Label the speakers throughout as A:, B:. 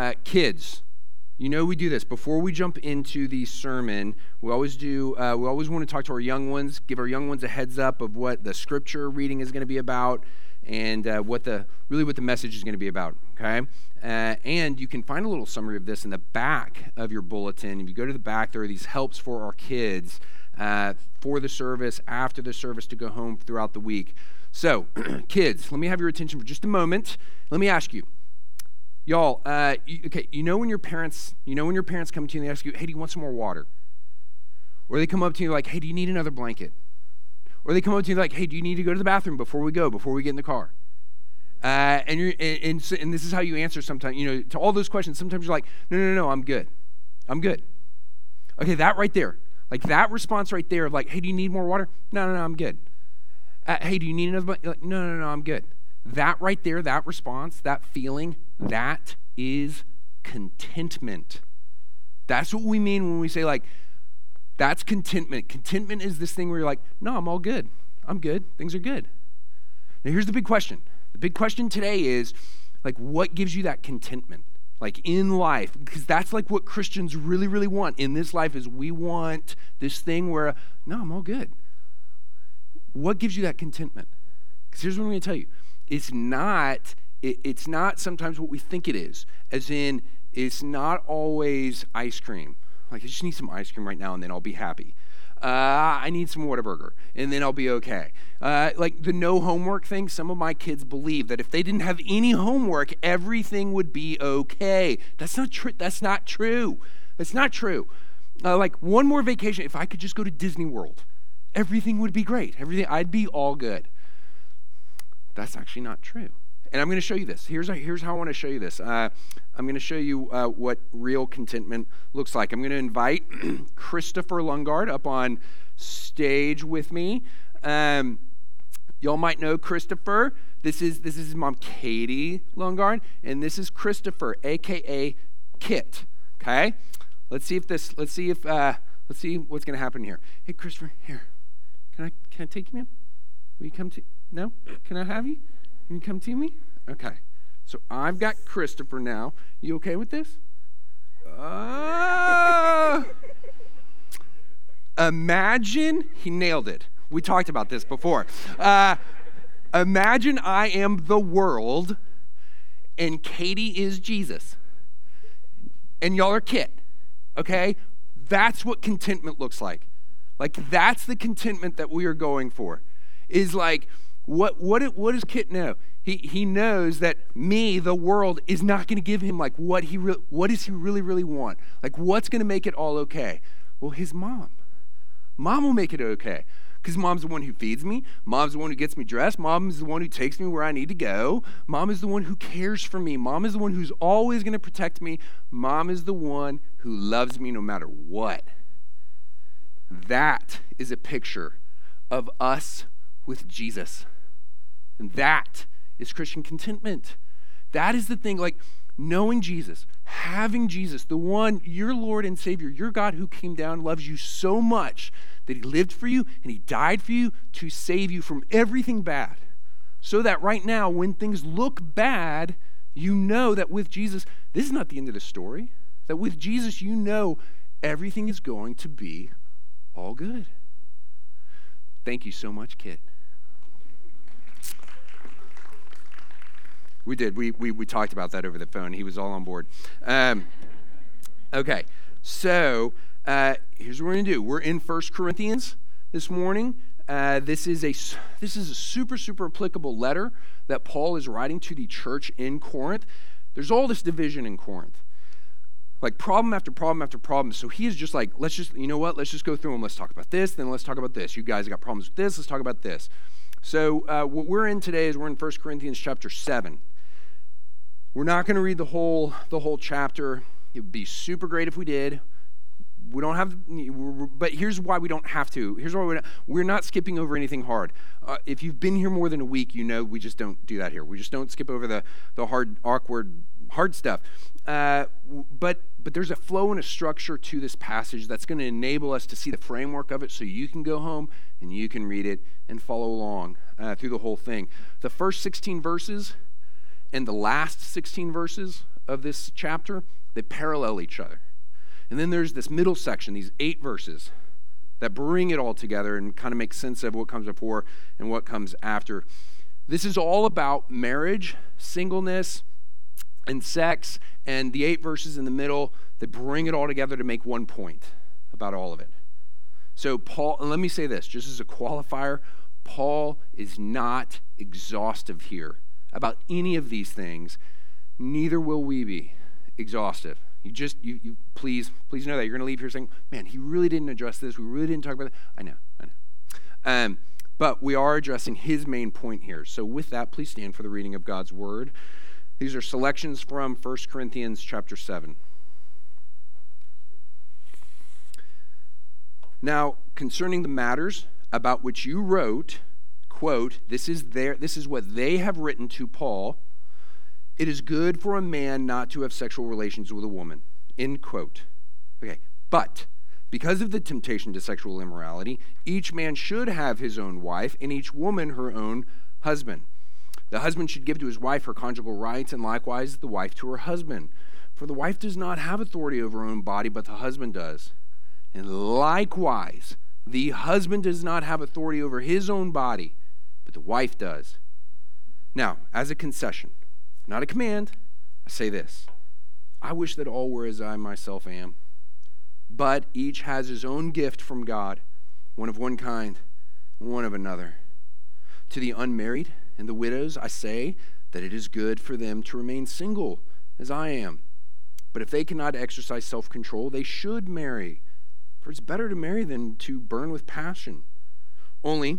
A: Uh, kids, you know we do this before we jump into the sermon. We always do. Uh, we always want to talk to our young ones, give our young ones a heads up of what the scripture reading is going to be about, and uh, what the really what the message is going to be about. Okay, uh, and you can find a little summary of this in the back of your bulletin. If you go to the back, there are these helps for our kids uh, for the service, after the service, to go home throughout the week. So, kids, let me have your attention for just a moment. Let me ask you Y'all, uh, you, okay, you know when your parents, you know when your parents come to you and they ask you, hey, do you want some more water? Or they come up to you like, hey, do you need another blanket? Or they come up to you like, hey, do you need to go to the bathroom before we go, before we get in the car? Uh, and, you're, and, and, and this is how you answer sometimes, you know, to all those questions, sometimes you're like, no, no, no, I'm good. I'm good. Okay, that right there, like that response right there of like, hey, do you need more water? No, no, no, I'm good. Uh, hey, do you need another? Like, no, no, no, I'm good. That right there, that response, that feeling, that is contentment. That's what we mean when we say, like, that's contentment. Contentment is this thing where you're like, no, I'm all good. I'm good. Things are good. Now, here's the big question. The big question today is, like, what gives you that contentment? Like in life, because that's like what Christians really, really want in this life is we want this thing where, no, I'm all good. What gives you that contentment? Because here's what I'm going to tell you it's not it, it's not sometimes what we think it is as in it's not always ice cream like i just need some ice cream right now and then i'll be happy uh, I need some Whataburger, and then I'll be okay. Uh, like the no homework thing, some of my kids believe that if they didn't have any homework, everything would be okay. That's not true. That's not true. That's not true. Uh, like one more vacation, if I could just go to Disney World, everything would be great. Everything, I'd be all good. That's actually not true. And I'm going to show you this. Here's, here's how I want to show you this. Uh, I'm going to show you uh, what real contentment looks like. I'm going to invite Christopher Lungard up on stage with me. Um, y'all might know Christopher. This is this is his mom, Katie Lungard, and this is Christopher, aka Kit. Okay, let's see if this. Let's see if. Uh, let's see what's going to happen here. Hey, Christopher, here. Can I can I take you, man? Will you come to? No? Can I have you? Can you come to me? Okay. So I've got Christopher now. You okay with this? Uh, imagine he nailed it. We talked about this before. Uh, imagine I am the world and Katie is Jesus. And y'all are Kit. Okay? That's what contentment looks like. Like, that's the contentment that we are going for. Is like, what, what, what does Kit know? He, he knows that me, the world, is not going to give him like what he re- what does he really, really want? Like what's going to make it all okay? Well, his mom. Mom will make it okay. Because mom's the one who feeds me. Mom's the one who gets me dressed. Mom's the one who takes me where I need to go. Mom is the one who cares for me. Mom is the one who's always going to protect me. Mom is the one who loves me no matter what. That is a picture of us with Jesus. And that is Christian contentment. That is the thing, like knowing Jesus, having Jesus, the one, your Lord and Savior, your God who came down, loves you so much that he lived for you and he died for you to save you from everything bad. So that right now, when things look bad, you know that with Jesus, this is not the end of the story. That with Jesus, you know everything is going to be all good. Thank you so much, Kit. We did. We, we, we talked about that over the phone. He was all on board. Um, okay, so uh, here's what we're going to do. We're in First Corinthians this morning. Uh, this is a this is a super super applicable letter that Paul is writing to the church in Corinth. There's all this division in Corinth, like problem after problem after problem. So he is just like, let's just you know what? Let's just go through them. Let's talk about this, then let's talk about this. You guys got problems with this. Let's talk about this. So uh, what we're in today is we're in 1 Corinthians chapter seven. We're not going to read the whole the whole chapter. It would be super great if we did. We don't have, but here's why we don't have to. Here's why we're not, we're not skipping over anything hard. Uh, if you've been here more than a week, you know we just don't do that here. We just don't skip over the the hard, awkward, hard stuff. Uh, but but there's a flow and a structure to this passage that's going to enable us to see the framework of it, so you can go home and you can read it and follow along uh, through the whole thing. The first 16 verses and the last 16 verses of this chapter, they parallel each other. And then there's this middle section, these eight verses that bring it all together and kind of make sense of what comes before and what comes after. This is all about marriage, singleness, and sex, and the eight verses in the middle that bring it all together to make one point about all of it. So, Paul, and let me say this just as a qualifier Paul is not exhaustive here about any of these things. Neither will we be exhaustive. You just, you, you please, please know that. You're going to leave here saying, man, he really didn't address this. We really didn't talk about it. I know, I know. Um, but we are addressing his main point here. So with that, please stand for the reading of God's word. These are selections from 1 Corinthians chapter 7. Now, concerning the matters about which you wrote, quote, this is their this is what they have written to Paul it is good for a man not to have sexual relations with a woman. End quote. Okay, but because of the temptation to sexual immorality, each man should have his own wife, and each woman her own husband. The husband should give to his wife her conjugal rights, and likewise the wife to her husband. For the wife does not have authority over her own body, but the husband does. And likewise, the husband does not have authority over his own body, but the wife does. Now, as a concession, not a command. I say this I wish that all were as I myself am. But each has his own gift from God, one of one kind, one of another. To the unmarried and the widows, I say that it is good for them to remain single, as I am. But if they cannot exercise self control, they should marry, for it's better to marry than to burn with passion. Only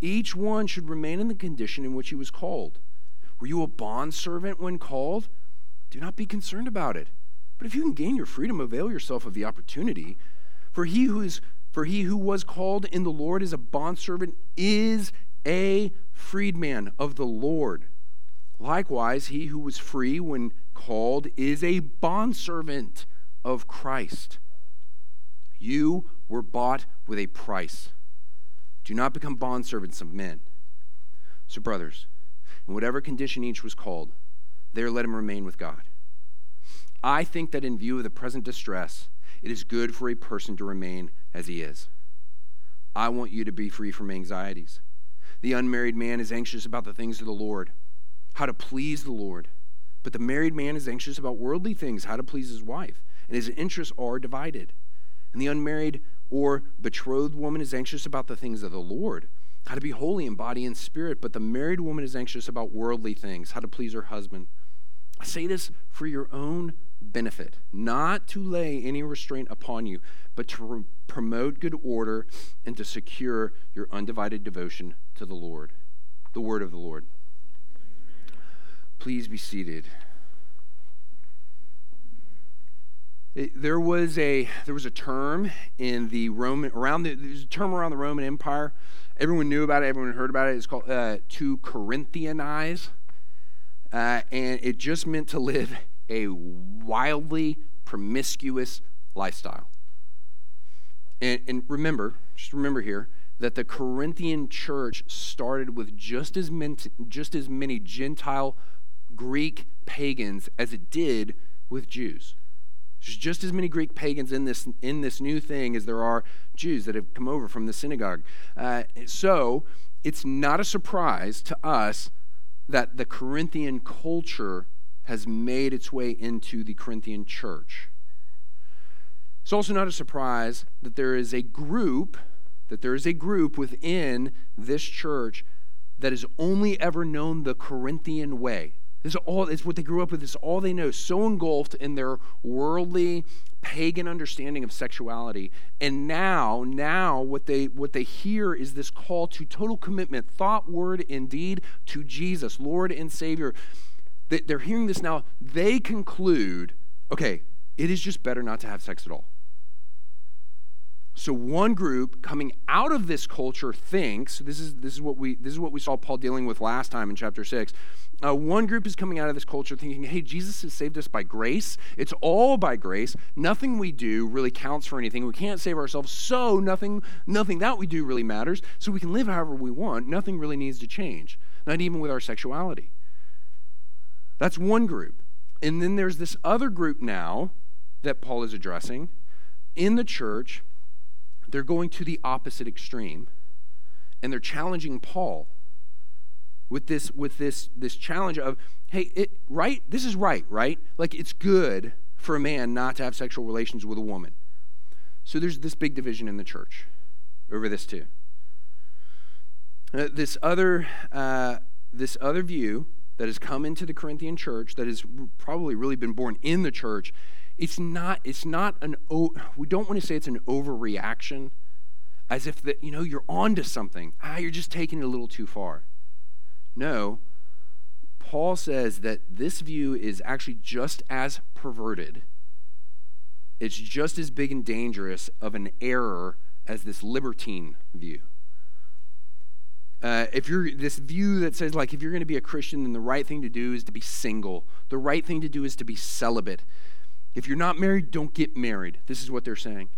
A: Each one should remain in the condition in which he was called. Were you a bondservant when called? Do not be concerned about it. But if you can gain your freedom, avail yourself of the opportunity. For he who is for he who was called in the Lord as a bondservant is a freedman of the Lord. Likewise, he who was free when called is a bondservant of Christ. You were bought with a price. Do not become bondservants of men. So, brothers, in whatever condition each was called, there let him remain with God. I think that in view of the present distress, it is good for a person to remain as he is. I want you to be free from anxieties. The unmarried man is anxious about the things of the Lord, how to please the Lord. But the married man is anxious about worldly things, how to please his wife, and his interests are divided. And the unmarried or betrothed woman is anxious about the things of the Lord, how to be holy in body and spirit. But the married woman is anxious about worldly things, how to please her husband. I say this for your own benefit, not to lay any restraint upon you, but to re- promote good order and to secure your undivided devotion to the Lord. The word of the Lord. Please be seated. It, there was a there was a term in the Roman around the a term around the Roman Empire. Everyone knew about it. Everyone heard about it. It's called uh, to Corinthianize uh, and it just meant to live a wildly promiscuous lifestyle. And, and remember, just remember here, that the Corinthian church started with just as, many, just as many Gentile Greek pagans as it did with Jews. There's just as many Greek pagans in this, in this new thing as there are Jews that have come over from the synagogue. Uh, so it's not a surprise to us that the Corinthian culture has made its way into the Corinthian church. It's also not a surprise that there is a group, that there is a group within this church that has only ever known the Corinthian way. This is all it's what they grew up with, is all they know, so engulfed in their worldly pagan understanding of sexuality. And now, now what they what they hear is this call to total commitment, thought, word, and deed to Jesus, Lord and Savior. They're hearing this now. They conclude, okay, it is just better not to have sex at all. So one group coming out of this culture thinks this is this is what we this is what we saw Paul dealing with last time in chapter six. Uh, one group is coming out of this culture thinking, "Hey, Jesus has saved us by grace. It's all by grace. Nothing we do really counts for anything. We can't save ourselves, so nothing nothing that we do really matters. So we can live however we want. Nothing really needs to change, not even with our sexuality." That's one group, and then there's this other group now that Paul is addressing in the church they're going to the opposite extreme and they're challenging Paul with this with this this challenge of hey it, right this is right right? Like it's good for a man not to have sexual relations with a woman. So there's this big division in the church over this too. Uh, this other uh, this other view that has come into the corinthian church that has probably really been born in the church it's not it's not an we don't want to say it's an overreaction as if that you know you're onto something. Ah you're just taking it a little too far no paul says that this view is actually just as perverted it's just as big and dangerous of an error as this libertine view uh, if you're this view that says like if you're going to be a christian then the right thing to do is to be single the right thing to do is to be celibate if you're not married, don't get married. This is what they're saying.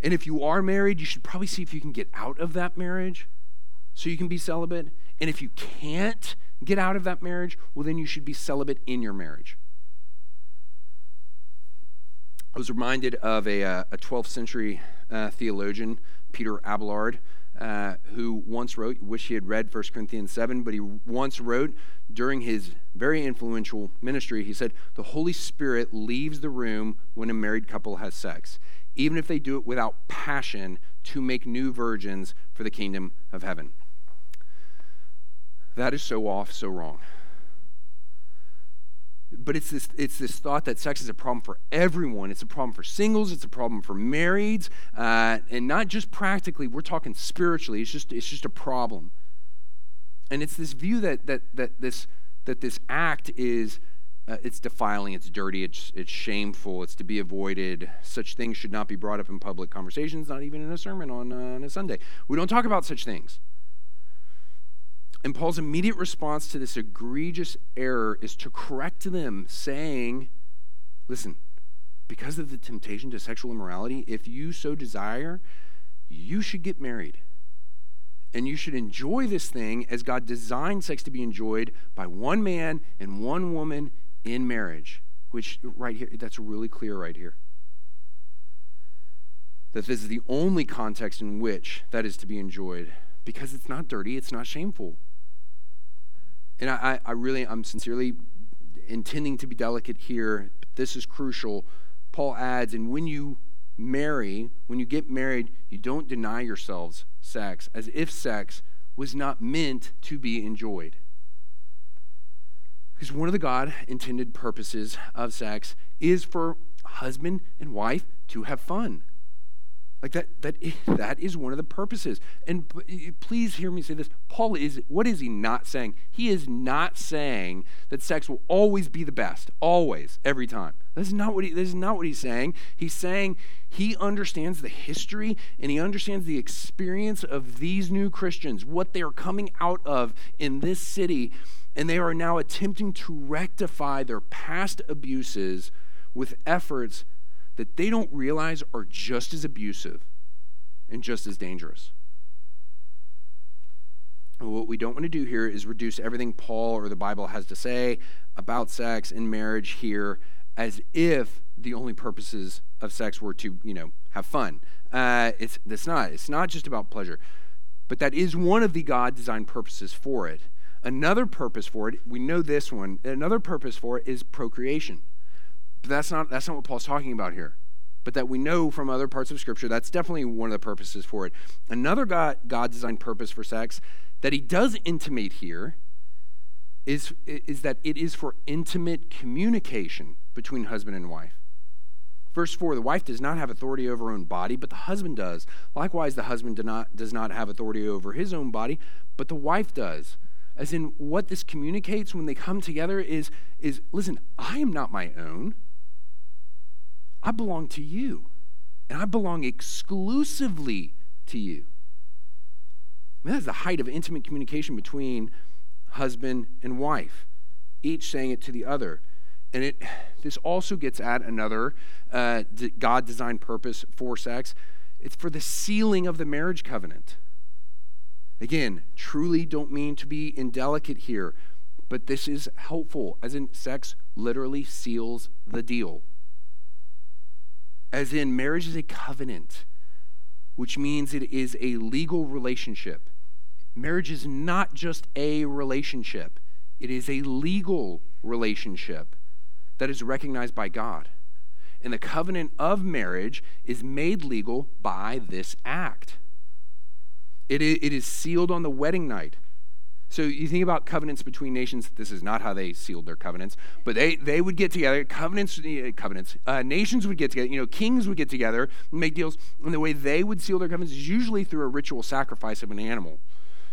A: And if you are married, you should probably see if you can get out of that marriage so you can be celibate. And if you can't get out of that marriage, well, then you should be celibate in your marriage. I was reminded of a, uh, a 12th century uh, theologian, Peter Abelard, uh, who once wrote, wish he had read 1 Corinthians 7, but he once wrote during his very influential ministry, he said, The Holy Spirit leaves the room when a married couple has sex, even if they do it without passion to make new virgins for the kingdom of heaven. That is so off, so wrong. But it's this it's this thought that sex is a problem for everyone. It's a problem for singles. It's a problem for marrieds. Uh, and not just practically we're talking spiritually. It's just it's just a problem. And it's this view that that that this that this act is uh, it's defiling. It's dirty. It's it's shameful. It's to be avoided. Such things should not be brought up in public conversations not even in a sermon on, uh, on a sunday. We don't talk about such things and Paul's immediate response to this egregious error is to correct them, saying, Listen, because of the temptation to sexual immorality, if you so desire, you should get married. And you should enjoy this thing as God designed sex to be enjoyed by one man and one woman in marriage. Which, right here, that's really clear right here. That this is the only context in which that is to be enjoyed because it's not dirty, it's not shameful. And I, I really, I'm sincerely intending to be delicate here. but This is crucial. Paul adds, and when you marry, when you get married, you don't deny yourselves sex, as if sex was not meant to be enjoyed. Because one of the God intended purposes of sex is for husband and wife to have fun. Like that, that, that is one of the purposes. And please hear me say this. Paul is, what is he not saying? He is not saying that sex will always be the best, always, every time. This is not what, he, this is not what he's saying. He's saying he understands the history and he understands the experience of these new Christians, what they are coming out of in this city. And they are now attempting to rectify their past abuses with efforts that they don't realize are just as abusive and just as dangerous. What we don't want to do here is reduce everything Paul or the Bible has to say about sex and marriage here as if the only purposes of sex were to, you know, have fun. Uh, it's, it's not. It's not just about pleasure. But that is one of the God designed purposes for it. Another purpose for it, we know this one, another purpose for it is procreation. But that's not, that's not what Paul's talking about here. But that we know from other parts of Scripture, that's definitely one of the purposes for it. Another God, God designed purpose for sex that he does intimate here is, is that it is for intimate communication between husband and wife. Verse 4 the wife does not have authority over her own body, but the husband does. Likewise, the husband do not, does not have authority over his own body, but the wife does. As in, what this communicates when they come together is, is listen, I am not my own. I belong to you, and I belong exclusively to you. I mean, that's the height of intimate communication between husband and wife, each saying it to the other. And it, this also gets at another uh, God designed purpose for sex. It's for the sealing of the marriage covenant. Again, truly don't mean to be indelicate here, but this is helpful, as in sex literally seals the deal. As in, marriage is a covenant, which means it is a legal relationship. Marriage is not just a relationship, it is a legal relationship that is recognized by God. And the covenant of marriage is made legal by this act. It is sealed on the wedding night. So you think about covenants between nations. This is not how they sealed their covenants, but they, they would get together. Covenants, covenants. Uh, nations would get together. You know, kings would get together and make deals. And the way they would seal their covenants is usually through a ritual sacrifice of an animal.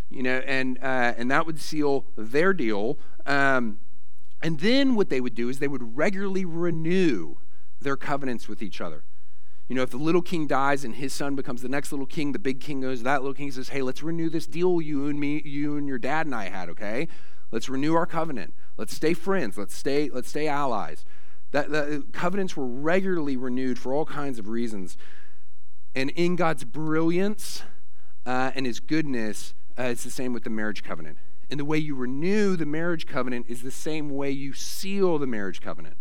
A: You know, and uh, and that would seal their deal. Um, and then what they would do is they would regularly renew their covenants with each other. You know, if the little king dies and his son becomes the next little king, the big king goes, that little king says, Hey, let's renew this deal you and me, you and your dad and I had, okay? Let's renew our covenant. Let's stay friends. Let's stay, let's stay allies. That, the covenants were regularly renewed for all kinds of reasons. And in God's brilliance uh, and his goodness, uh, it's the same with the marriage covenant. And the way you renew the marriage covenant is the same way you seal the marriage covenant.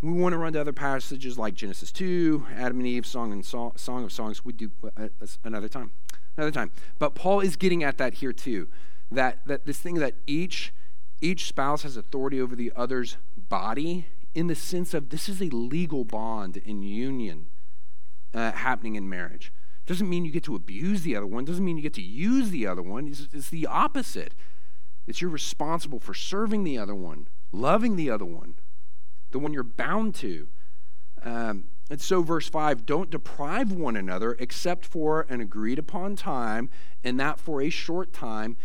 A: We want to run to other passages like Genesis 2, Adam and Eve, Song and Song, Song of Songs. We do uh, another time. Another time. But Paul is getting at that here too. That, that this thing that each, each spouse has authority over the other's body in the sense of this is a legal bond in union uh, happening in marriage. Doesn't mean you get to abuse the other one, doesn't mean you get to use the other one. It's, it's the opposite. It's you're responsible for serving the other one, loving the other one, the one you're bound to. Um, and so, verse 5 don't deprive one another except for an agreed upon time, and that for a short time,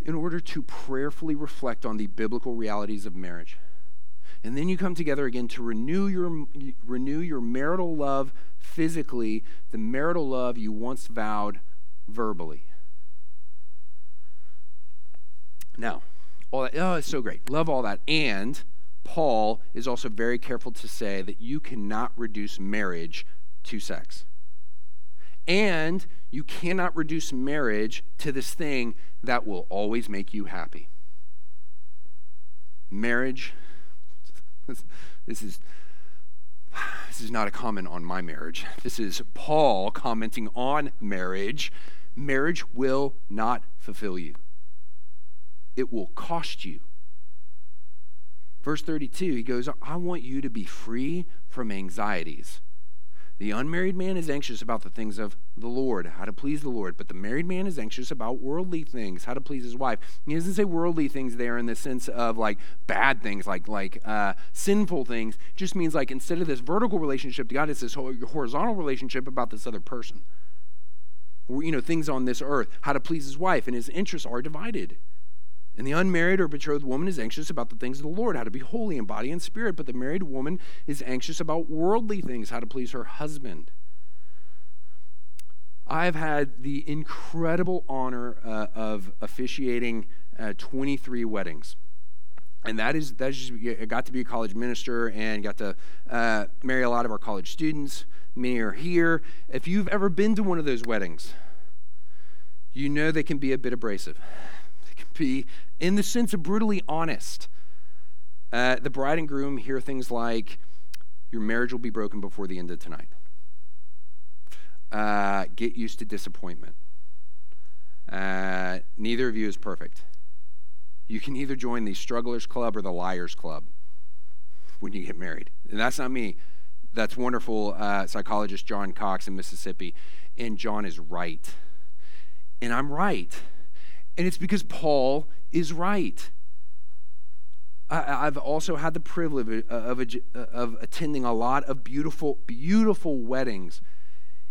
A: in order to prayerfully reflect on the biblical realities of marriage. And then you come together again to renew your, renew your marital love physically, the marital love you once vowed verbally. Now, all that, oh, it's so great. Love all that. And Paul is also very careful to say that you cannot reduce marriage to sex. And you cannot reduce marriage to this thing that will always make you happy. Marriage, this, is. This is not a comment on my marriage. This is Paul commenting on marriage. Marriage will not fulfill you, it will cost you. Verse 32, he goes, I want you to be free from anxieties. The unmarried man is anxious about the things of the Lord, how to please the Lord, but the married man is anxious about worldly things, how to please his wife. He doesn't say worldly things there in the sense of like bad things, like like uh, sinful things. It just means like instead of this vertical relationship to God, it's this horizontal relationship about this other person. Or, You know, things on this earth, how to please his wife, and his interests are divided. And the unmarried or betrothed woman is anxious about the things of the Lord, how to be holy in body and spirit. But the married woman is anxious about worldly things, how to please her husband. I've had the incredible honor uh, of officiating uh, 23 weddings. And that is, that's just, I got to be a college minister and got to uh, marry a lot of our college students. Many are here. If you've ever been to one of those weddings, you know they can be a bit abrasive in the sense of brutally honest. Uh, the bride and groom hear things like, Your marriage will be broken before the end of tonight. Uh, get used to disappointment. Uh, neither of you is perfect. You can either join the strugglers club or the liars club when you get married. And that's not me. That's wonderful uh, psychologist John Cox in Mississippi. And John is right. And I'm right. And it's because Paul is right. I, have also had the privilege of, uh, of, uh, of, attending a lot of beautiful, beautiful weddings.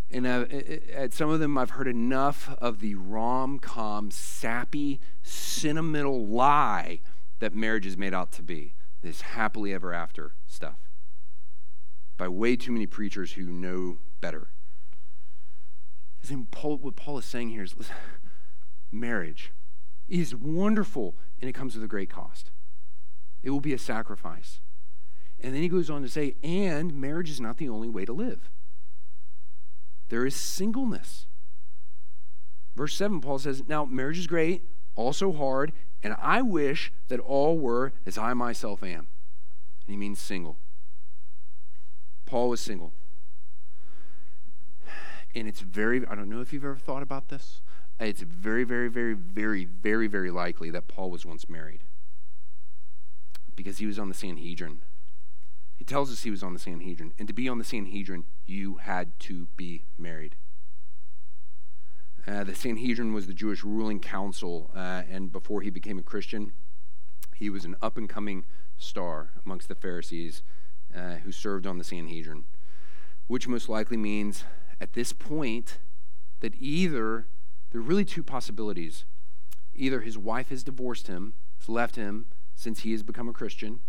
A: And uh, uh, at some of them, I've heard enough of the rom com, sappy, sentimental lie that marriage is made out to be this happily ever after stuff. by way too many preachers who know better. Paul, what Paul is saying here is listen, marriage is wonderful and it comes with a great cost. It will be a sacrifice. And then he goes on to say, and marriage is not the only way to live. There is singleness. Verse 7, Paul says, Now, marriage is great, also hard, and I wish that all were as I myself am. And he means single. Paul was single. And it's very, I don't know if you've ever thought about this. It's very, very, very, very, very, very likely that Paul was once married because he was on the Sanhedrin. He tells us he was on the Sanhedrin. And to be on the Sanhedrin, you had to be married. Uh, the Sanhedrin was the Jewish ruling council, uh, and before he became a Christian, he was an up and coming star amongst the Pharisees uh, who served on the Sanhedrin, which most likely means at this point that either there are really two possibilities. Either his wife has divorced him, has left him since he has become a Christian,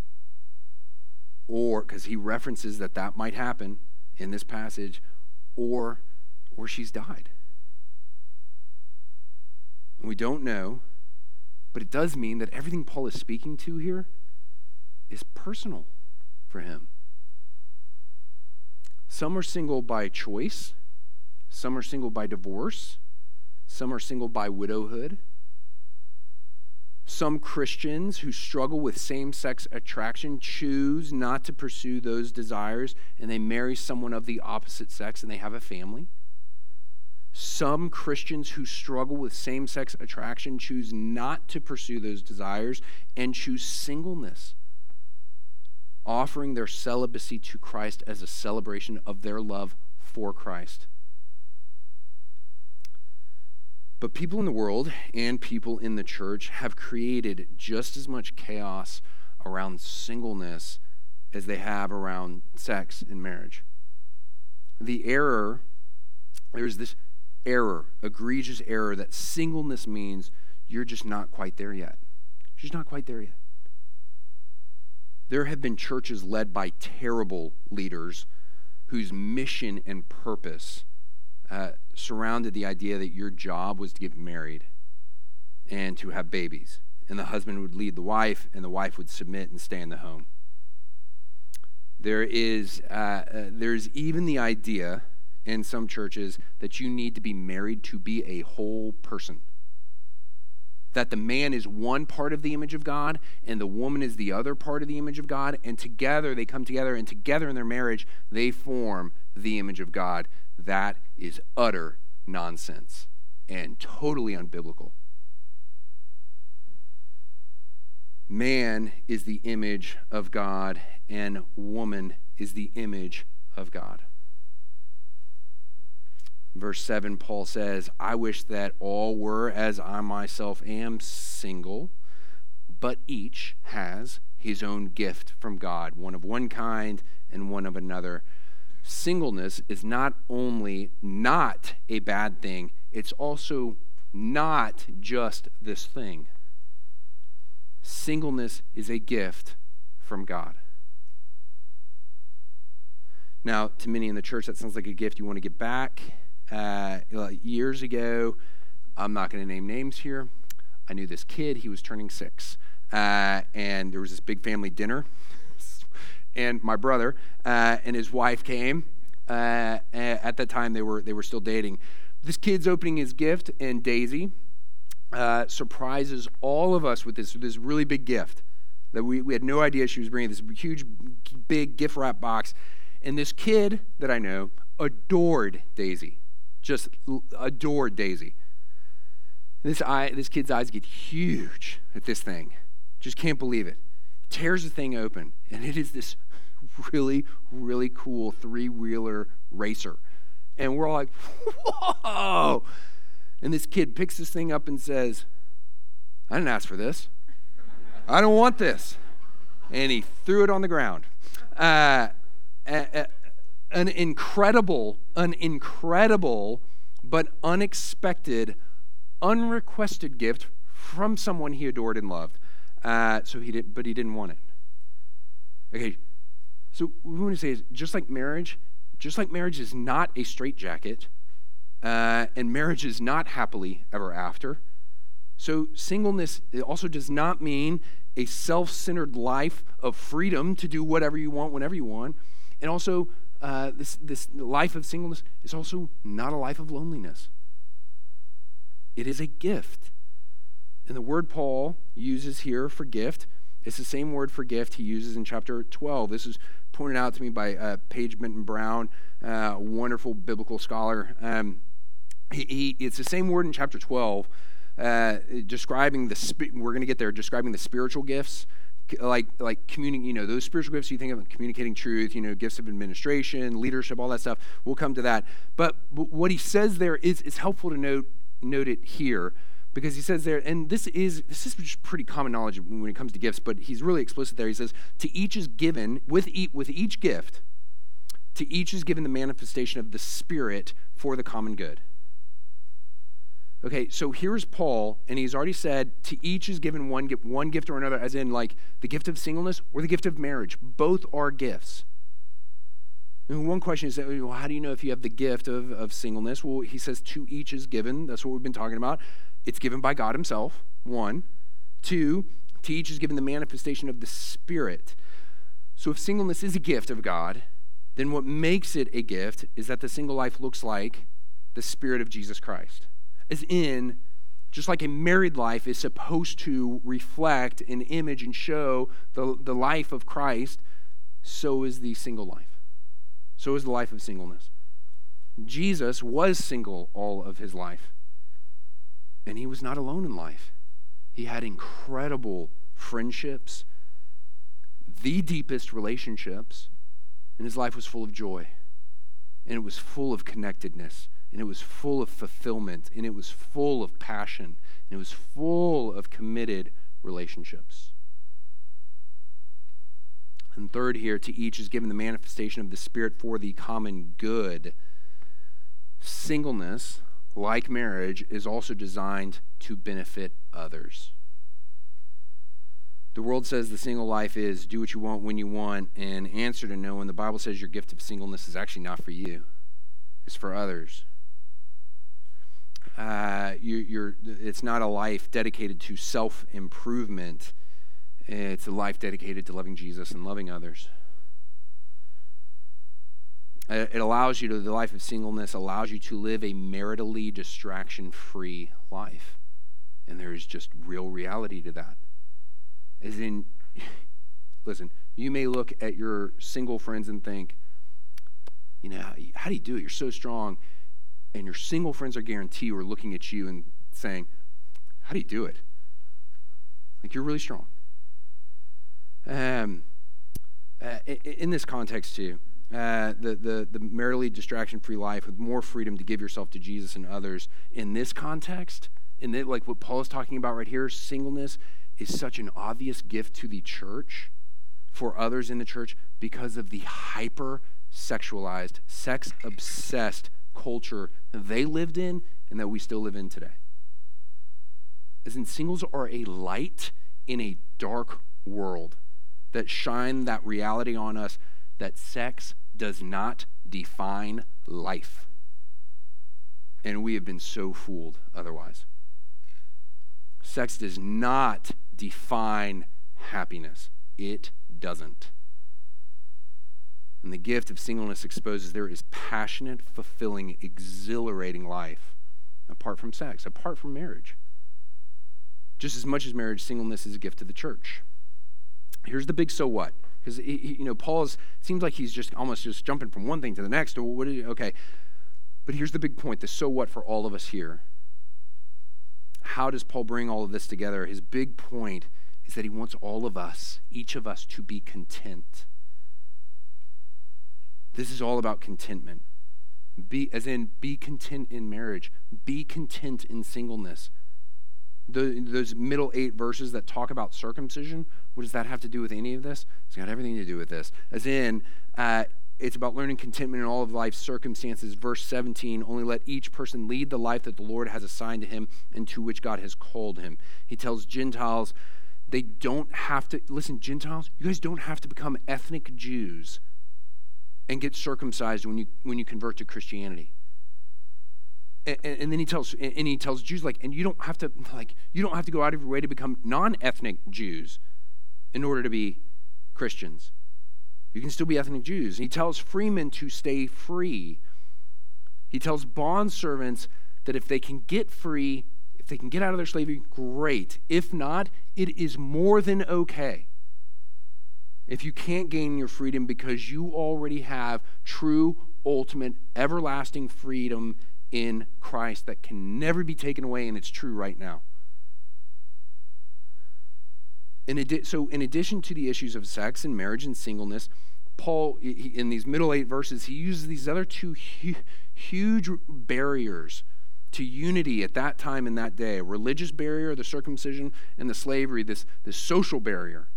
A: or because he references that that might happen in this passage, or or she's died. And we don't know, but it does mean that everything Paul is speaking to here is personal for him. Some are single by choice, some are single by divorce, some are single by widowhood. Some Christians who struggle with same sex attraction choose not to pursue those desires and they marry someone of the opposite sex and they have a family. Some Christians who struggle with same sex attraction choose not to pursue those desires and choose singleness, offering their celibacy to Christ as a celebration of their love for Christ. But people in the world and people in the church have created just as much chaos around singleness as they have around sex and marriage. The error, there's this error, egregious error, that singleness means you're just not quite there yet. You're just not quite there yet. There have been churches led by terrible leaders whose mission and purpose uh, surrounded the idea that your job was to get married and to have babies. And the husband would lead the wife, and the wife would submit and stay in the home. There is, uh, uh, there's even the idea in some churches that you need to be married to be a whole person. That the man is one part of the image of God and the woman is the other part of the image of God, and together they come together, and together in their marriage they form the image of God. That is utter nonsense and totally unbiblical. Man is the image of God, and woman is the image of God. Verse 7, Paul says, I wish that all were as I myself am, single, but each has his own gift from God, one of one kind and one of another. Singleness is not only not a bad thing, it's also not just this thing. Singleness is a gift from God. Now, to many in the church, that sounds like a gift you want to get back uh, years ago. I'm not going to name names here. I knew this kid. He was turning six. Uh, and there was this big family dinner. And my brother uh, and his wife came. Uh, at that time, they were, they were still dating. This kid's opening his gift, and Daisy uh, surprises all of us with this, this really big gift that we, we had no idea she was bringing this huge, big gift wrap box. And this kid that I know adored Daisy just adored Daisy. This, eye, this kid's eyes get huge at this thing. Just can't believe it. Tears the thing open, and it is this really, really cool three wheeler racer. And we're all like, whoa! And this kid picks this thing up and says, I didn't ask for this. I don't want this. And he threw it on the ground. Uh, an incredible, an incredible, but unexpected, unrequested gift from someone he adored and loved. Uh, so he did, but he didn't want it. Okay, So what we want to say is just like marriage, just like marriage is not a straitjacket, uh, and marriage is not happily ever after. So singleness also does not mean a self-centered life of freedom to do whatever you want whenever you want, and also uh, this this life of singleness is also not a life of loneliness. It is a gift. And the word Paul uses here for gift is the same word for gift he uses in chapter 12. This is pointed out to me by uh, Paige Benton Brown, uh, wonderful biblical scholar. Um, he, he, it's the same word in chapter 12, uh, describing the, we're going to get there, describing the spiritual gifts like like communicating you know those spiritual gifts you think of communicating truth you know gifts of administration leadership all that stuff we'll come to that but, but what he says there is is helpful to note note it here because he says there, and this is this is just pretty common knowledge when it comes to gifts, but he's really explicit there. He says, "To each is given with each, with each gift, to each is given the manifestation of the Spirit for the common good." Okay, so here's Paul, and he's already said to each is given one gift, one gift or another, as in like the gift of singleness or the gift of marriage. Both are gifts. And one question is, well, how do you know if you have the gift of, of singleness? Well, he says to each is given. That's what we've been talking about. It's given by God Himself, one. Two, to each is given the manifestation of the Spirit. So if singleness is a gift of God, then what makes it a gift is that the single life looks like the Spirit of Jesus Christ. As in, just like a married life is supposed to reflect an image and show the, the life of Christ, so is the single life. So is the life of singleness. Jesus was single all of his life. And he was not alone in life. He had incredible friendships, the deepest relationships, and his life was full of joy. And it was full of connectedness, and it was full of fulfillment, and it was full of passion, and it was full of committed relationships. And third, here, to each is given the manifestation of the Spirit for the common good. Singleness like marriage, is also designed to benefit others. The world says the single life is do what you want when you want and answer to no one. The Bible says your gift of singleness is actually not for you, it's for others. Uh, you, it's not a life dedicated to self improvement, it's a life dedicated to loving Jesus and loving others. Uh, it allows you to, the life of singleness allows you to live a maritally distraction free life. And there is just real reality to that. As in, listen, you may look at your single friends and think, you know, how do you do it? You're so strong. And your single friends are guaranteed are looking at you and saying, how do you do it? Like, you're really strong. Um, uh, in this context, too, uh, the, the, the maritally distraction free life with more freedom to give yourself to Jesus and others in this context, in the, like what Paul is talking about right here, singleness is such an obvious gift to the church for others in the church because of the hyper sexualized, sex obsessed culture they lived in and that we still live in today. As in, singles are a light in a dark world that shine that reality on us that sex does not define life. And we have been so fooled otherwise. Sex does not define happiness, it doesn't. And the gift of singleness exposes there is passionate, fulfilling, exhilarating life apart from sex, apart from marriage. Just as much as marriage, singleness is a gift to the church. Here's the big so what. Because, you know, Paul seems like he's just almost just jumping from one thing to the next. Or okay. But here's the big point the so what for all of us here. How does Paul bring all of this together? His big point is that he wants all of us, each of us, to be content. This is all about contentment. Be, as in, be content in marriage, be content in singleness, the, those middle eight verses that talk about circumcision, what does that have to do with any of this? It's got everything to do with this. As in, uh, it's about learning contentment in all of life's circumstances. Verse 17 only let each person lead the life that the Lord has assigned to him and to which God has called him. He tells Gentiles They don't have to, listen, Gentiles, you guys don't have to become ethnic Jews and get circumcised when you, when you convert to Christianity. And, and, then he tells and he tells Jews like and you don't have to like you don't have to go out of your way to become non-ethnic Jews in order to be Christians. You can still be ethnic Jews. He tells freemen to stay free. He tells bond servants that if they can get free, if they can get out of their slavery, great. If not, it is more than okay. If you can't gain your freedom because you already have true, ultimate, everlasting freedom in Christ that can never be taken away, and it's true right now. In adi- so, in addition to the issues of sex and marriage and singleness, Paul, in these middle eight verses, he uses these other two hu- huge barriers to unity at that time in that day a religious barrier, the circumcision, and the slavery, this, this social barrier.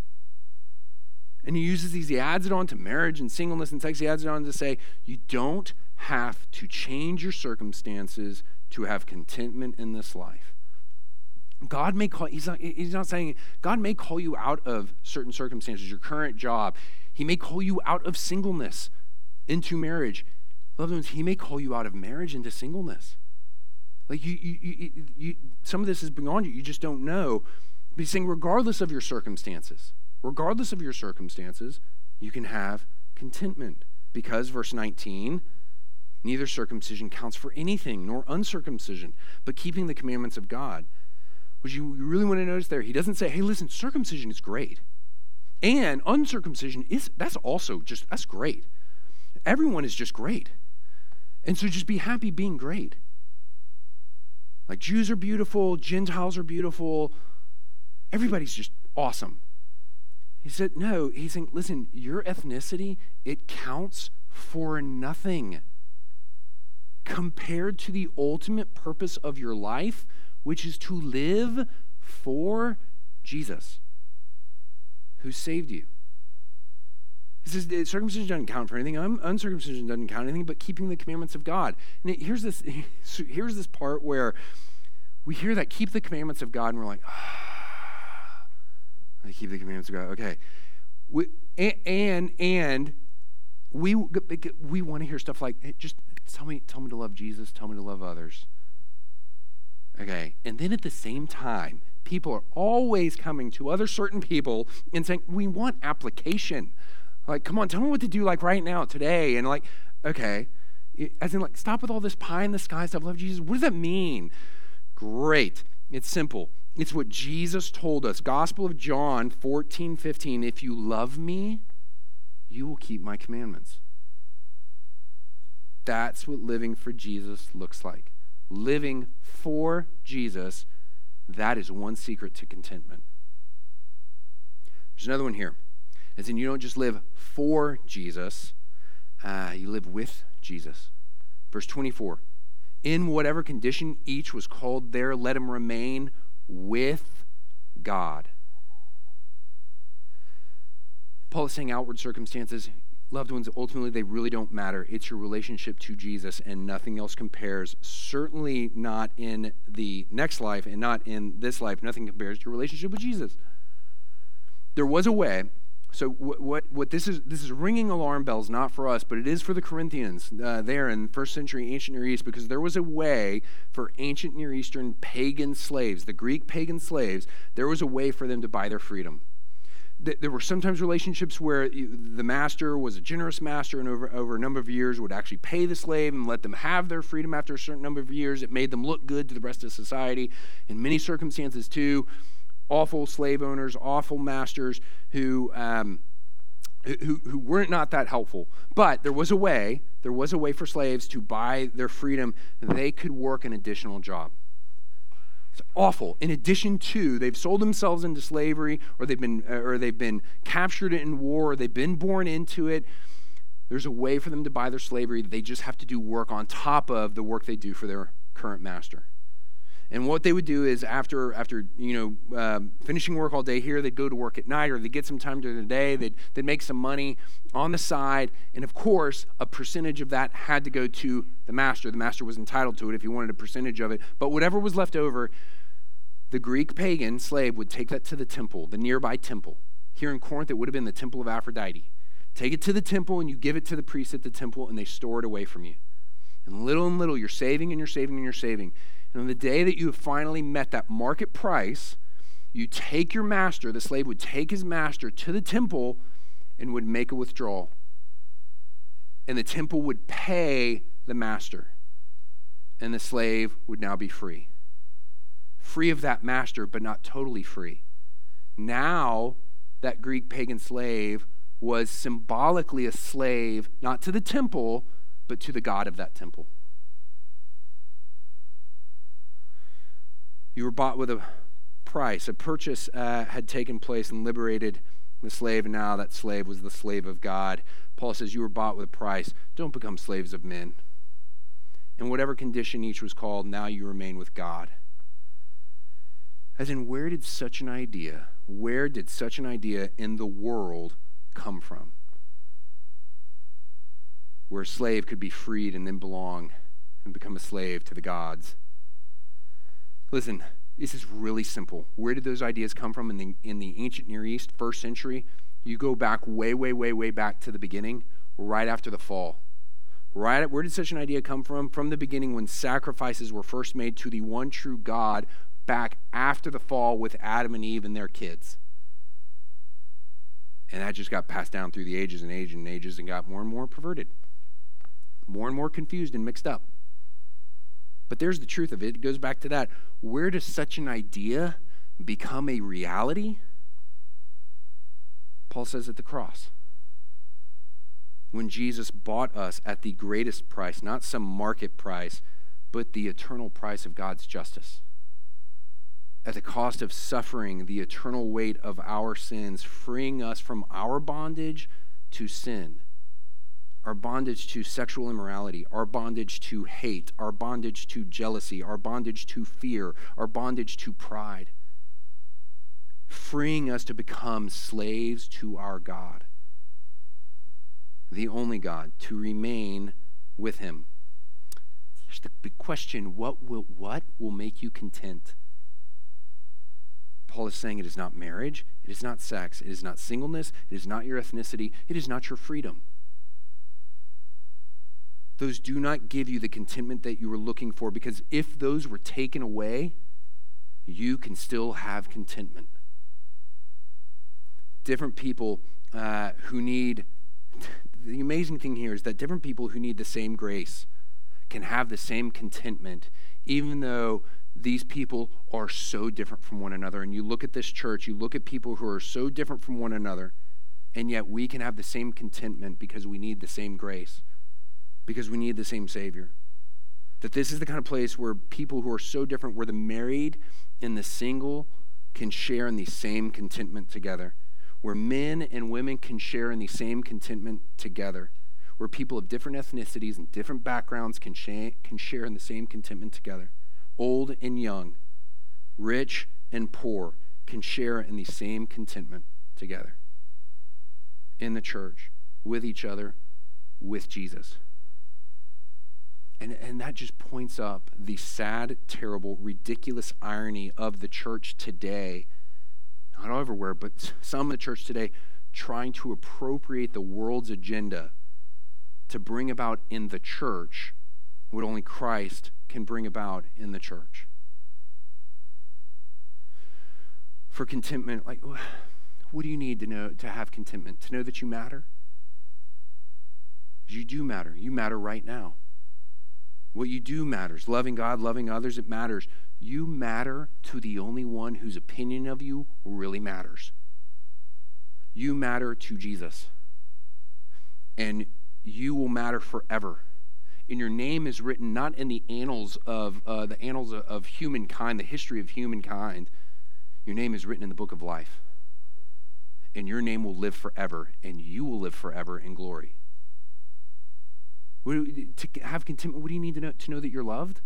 A: And he uses these, he adds it on to marriage and singleness and sex. He adds it on to say, you don't have to change your circumstances to have contentment in this life. God may call, he's not, he's not saying, God may call you out of certain circumstances, your current job. He may call you out of singleness into marriage. Loved ones, he may call you out of marriage into singleness. Like you, you, you, you, some of this is beyond you. You just don't know. But he's saying, regardless of your circumstances, regardless of your circumstances, you can have contentment. Because, verse 19, neither circumcision counts for anything, nor uncircumcision, but keeping the commandments of God. What you really want to notice there, he doesn't say, hey, listen, circumcision is great. And uncircumcision is that's also just that's great. Everyone is just great. And so just be happy being great. Like Jews are beautiful, Gentiles are beautiful, everybody's just awesome. He said, no, he's saying, listen, your ethnicity, it counts for nothing compared to the ultimate purpose of your life, which is to live for Jesus, who saved you. He says circumcision doesn't count for anything. Uncircumcision doesn't count anything, but keeping the commandments of God. And here's this. Here's this part where we hear that keep the commandments of God, and we're like, ah, I keep the commandments of God. Okay, we, and and we we want to hear stuff like, hey, just tell me, tell me to love Jesus. Tell me to love others. Okay. And then at the same time, people are always coming to other certain people and saying, We want application. Like, come on, tell me what to do, like right now, today. And like, okay. As in, like, stop with all this pie in the sky stuff. Love Jesus. What does that mean? Great. It's simple. It's what Jesus told us. Gospel of John 14, 15. If you love me, you will keep my commandments. That's what living for Jesus looks like living for Jesus, that is one secret to contentment. There's another one here. As in, you don't just live for Jesus, uh, you live with Jesus. Verse 24 In whatever condition each was called there, let him remain with God. Paul is saying outward circumstances loved ones, ultimately, they really don't matter. It's your relationship to Jesus, and nothing else compares. Certainly not in the next life, and not in this life. Nothing compares to your relationship with Jesus. There was a way. So what, what, what this is this is ringing alarm bells not for us but it is for the Corinthians uh, there in first century ancient Near East because there was a way for ancient Near Eastern pagan slaves the Greek pagan slaves there was a way for them to buy their freedom there were sometimes relationships where the master was a generous master and over, over a number of years would actually pay the slave and let them have their freedom after a certain number of years. It made them look good to the rest of society. In many circumstances, too, awful slave owners, awful masters who, um, who, who weren't not that helpful. But there was a way, there was a way for slaves to buy their freedom. They could work an additional job. It's awful. In addition to, they've sold themselves into slavery, or they've been, uh, or they've been captured in war, or they've been born into it. There's a way for them to buy their slavery. That they just have to do work on top of the work they do for their current master. And what they would do is after after you know um, finishing work all day here, they'd go to work at night, or they'd get some time during the day. They'd they'd make some money on the side, and of course, a percentage of that had to go to the master. The master was entitled to it if he wanted a percentage of it. But whatever was left over, the Greek pagan slave would take that to the temple, the nearby temple. Here in Corinth, it would have been the temple of Aphrodite. Take it to the temple and you give it to the priest at the temple and they store it away from you. And little and little, you're saving and you're saving and you're saving. And on the day that you have finally met that market price, you take your master, the slave would take his master to the temple and would make a withdrawal. And the temple would pay the master. And the slave would now be free. Free of that master, but not totally free. Now, that Greek pagan slave was symbolically a slave, not to the temple, but to the God of that temple. You were bought with a price. A purchase uh, had taken place and liberated the slave, and now that slave was the slave of God. Paul says, You were bought with a price. Don't become slaves of men. In whatever condition each was called, now you remain with God. As in, where did such an idea, where did such an idea in the world come from? Where a slave could be freed and then belong and become a slave to the gods. Listen, this is really simple. Where did those ideas come from in the, in the ancient Near East, first century? You go back way, way, way, way back to the beginning, right after the fall. Right, where did such an idea come from? From the beginning, when sacrifices were first made to the one true God, back after the fall with Adam and Eve and their kids. And that just got passed down through the ages and ages and ages and got more and more perverted, more and more confused and mixed up. But there's the truth of it. It goes back to that. Where does such an idea become a reality? Paul says at the cross. When Jesus bought us at the greatest price, not some market price, but the eternal price of God's justice. At the cost of suffering the eternal weight of our sins, freeing us from our bondage to sin our bondage to sexual immorality, our bondage to hate, our bondage to jealousy, our bondage to fear, our bondage to pride, freeing us to become slaves to our God, the only God, to remain with Him. Here's the big question what will, what will make you content? Paul is saying it is not marriage, it is not sex, it is not singleness, it is not your ethnicity, it is not your freedom those do not give you the contentment that you were looking for because if those were taken away, you can still have contentment. Different people uh, who need, the amazing thing here is that different people who need the same grace can have the same contentment, even though these people are so different from one another. And you look at this church, you look at people who are so different from one another, and yet we can have the same contentment because we need the same grace because we need the same Savior. That this is the kind of place where people who are so different, where the married and the single can share in the same contentment together, where men and women can share in the same contentment together, where people of different ethnicities and different backgrounds can, sh- can share in the same contentment together. Old and young, rich and poor can share in the same contentment together in the church, with each other, with Jesus. And, and that just points up the sad, terrible, ridiculous irony of the church today, not everywhere, but some of the church today, trying to appropriate the world's agenda to bring about in the church what only Christ can bring about in the church. For contentment, like, what do you need to know to have contentment? To know that you matter? You do matter. You matter right now. What you do matters. Loving God, loving others, it matters. You matter to the only one whose opinion of you really matters. You matter to Jesus. And you will matter forever. And your name is written not in the annals of uh, the annals of, of humankind, the history of humankind. Your name is written in the book of life. And your name will live forever, and you will live forever in glory. To have contentment, what do you need to know? To know that you're loved?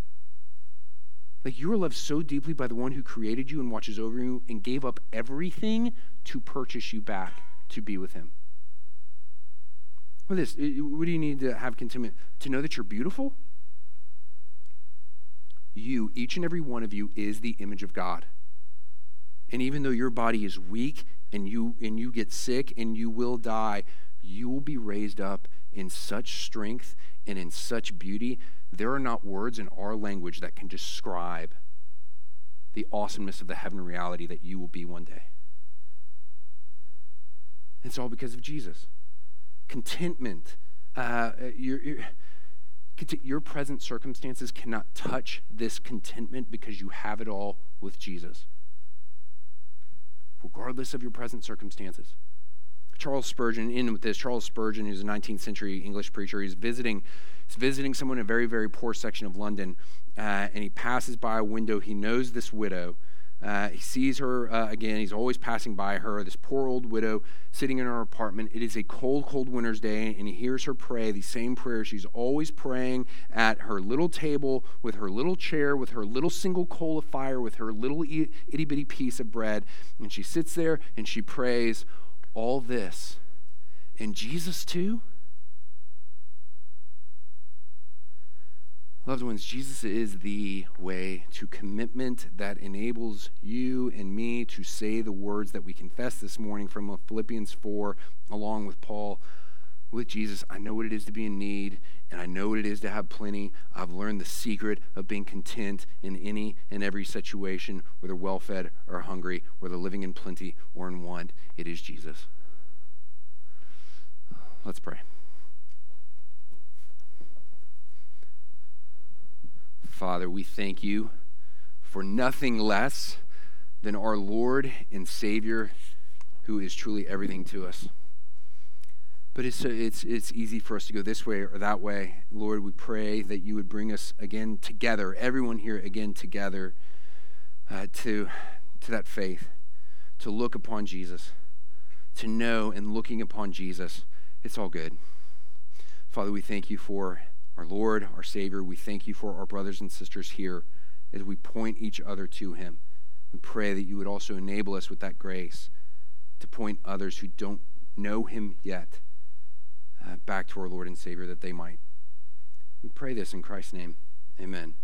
A: Like you are loved so deeply by the one who created you and watches over you and gave up everything to purchase you back to be with him. What is this? What do you need to have contentment? To know that you're beautiful? You, each and every one of you, is the image of God. And even though your body is weak and you and you get sick and you will die, you will be raised up in such strength and in such beauty. There are not words in our language that can describe the awesomeness of the heaven reality that you will be one day. It's all because of Jesus. Contentment. Uh, your, your, your present circumstances cannot touch this contentment because you have it all with Jesus, regardless of your present circumstances. Charles Spurgeon, in with this, Charles Spurgeon, who's a 19th century English preacher, he's visiting, he's visiting someone in a very, very poor section of London, uh, and he passes by a window. He knows this widow, uh, he sees her uh, again. He's always passing by her, this poor old widow sitting in her apartment. It is a cold, cold winter's day, and he hears her pray the same prayer she's always praying at her little table with her little chair, with her little single coal of fire, with her little itty bitty piece of bread. And she sits there and she prays all this. And Jesus, too? Loved ones, Jesus is the way to commitment that enables you and me to say the words that we confess this morning from Philippians 4, along with Paul. With Jesus, I know what it is to be in need, and I know what it is to have plenty. I've learned the secret of being content in any and every situation, whether well fed or hungry, whether living in plenty or in want. It is Jesus. Let's pray. Father, we thank you for nothing less than our Lord and Savior who is truly everything to us. But it's, it's, it's easy for us to go this way or that way. Lord, we pray that you would bring us again together, everyone here again together, uh, to, to that faith, to look upon Jesus, to know and looking upon Jesus. It's all good. Father, we thank you for our Lord, our Savior, we thank you for our brothers and sisters here as we point each other to Him. We pray that you would also enable us with that grace to point others who don't know Him yet uh, back to our Lord and Savior that they might. We pray this in Christ's name. Amen.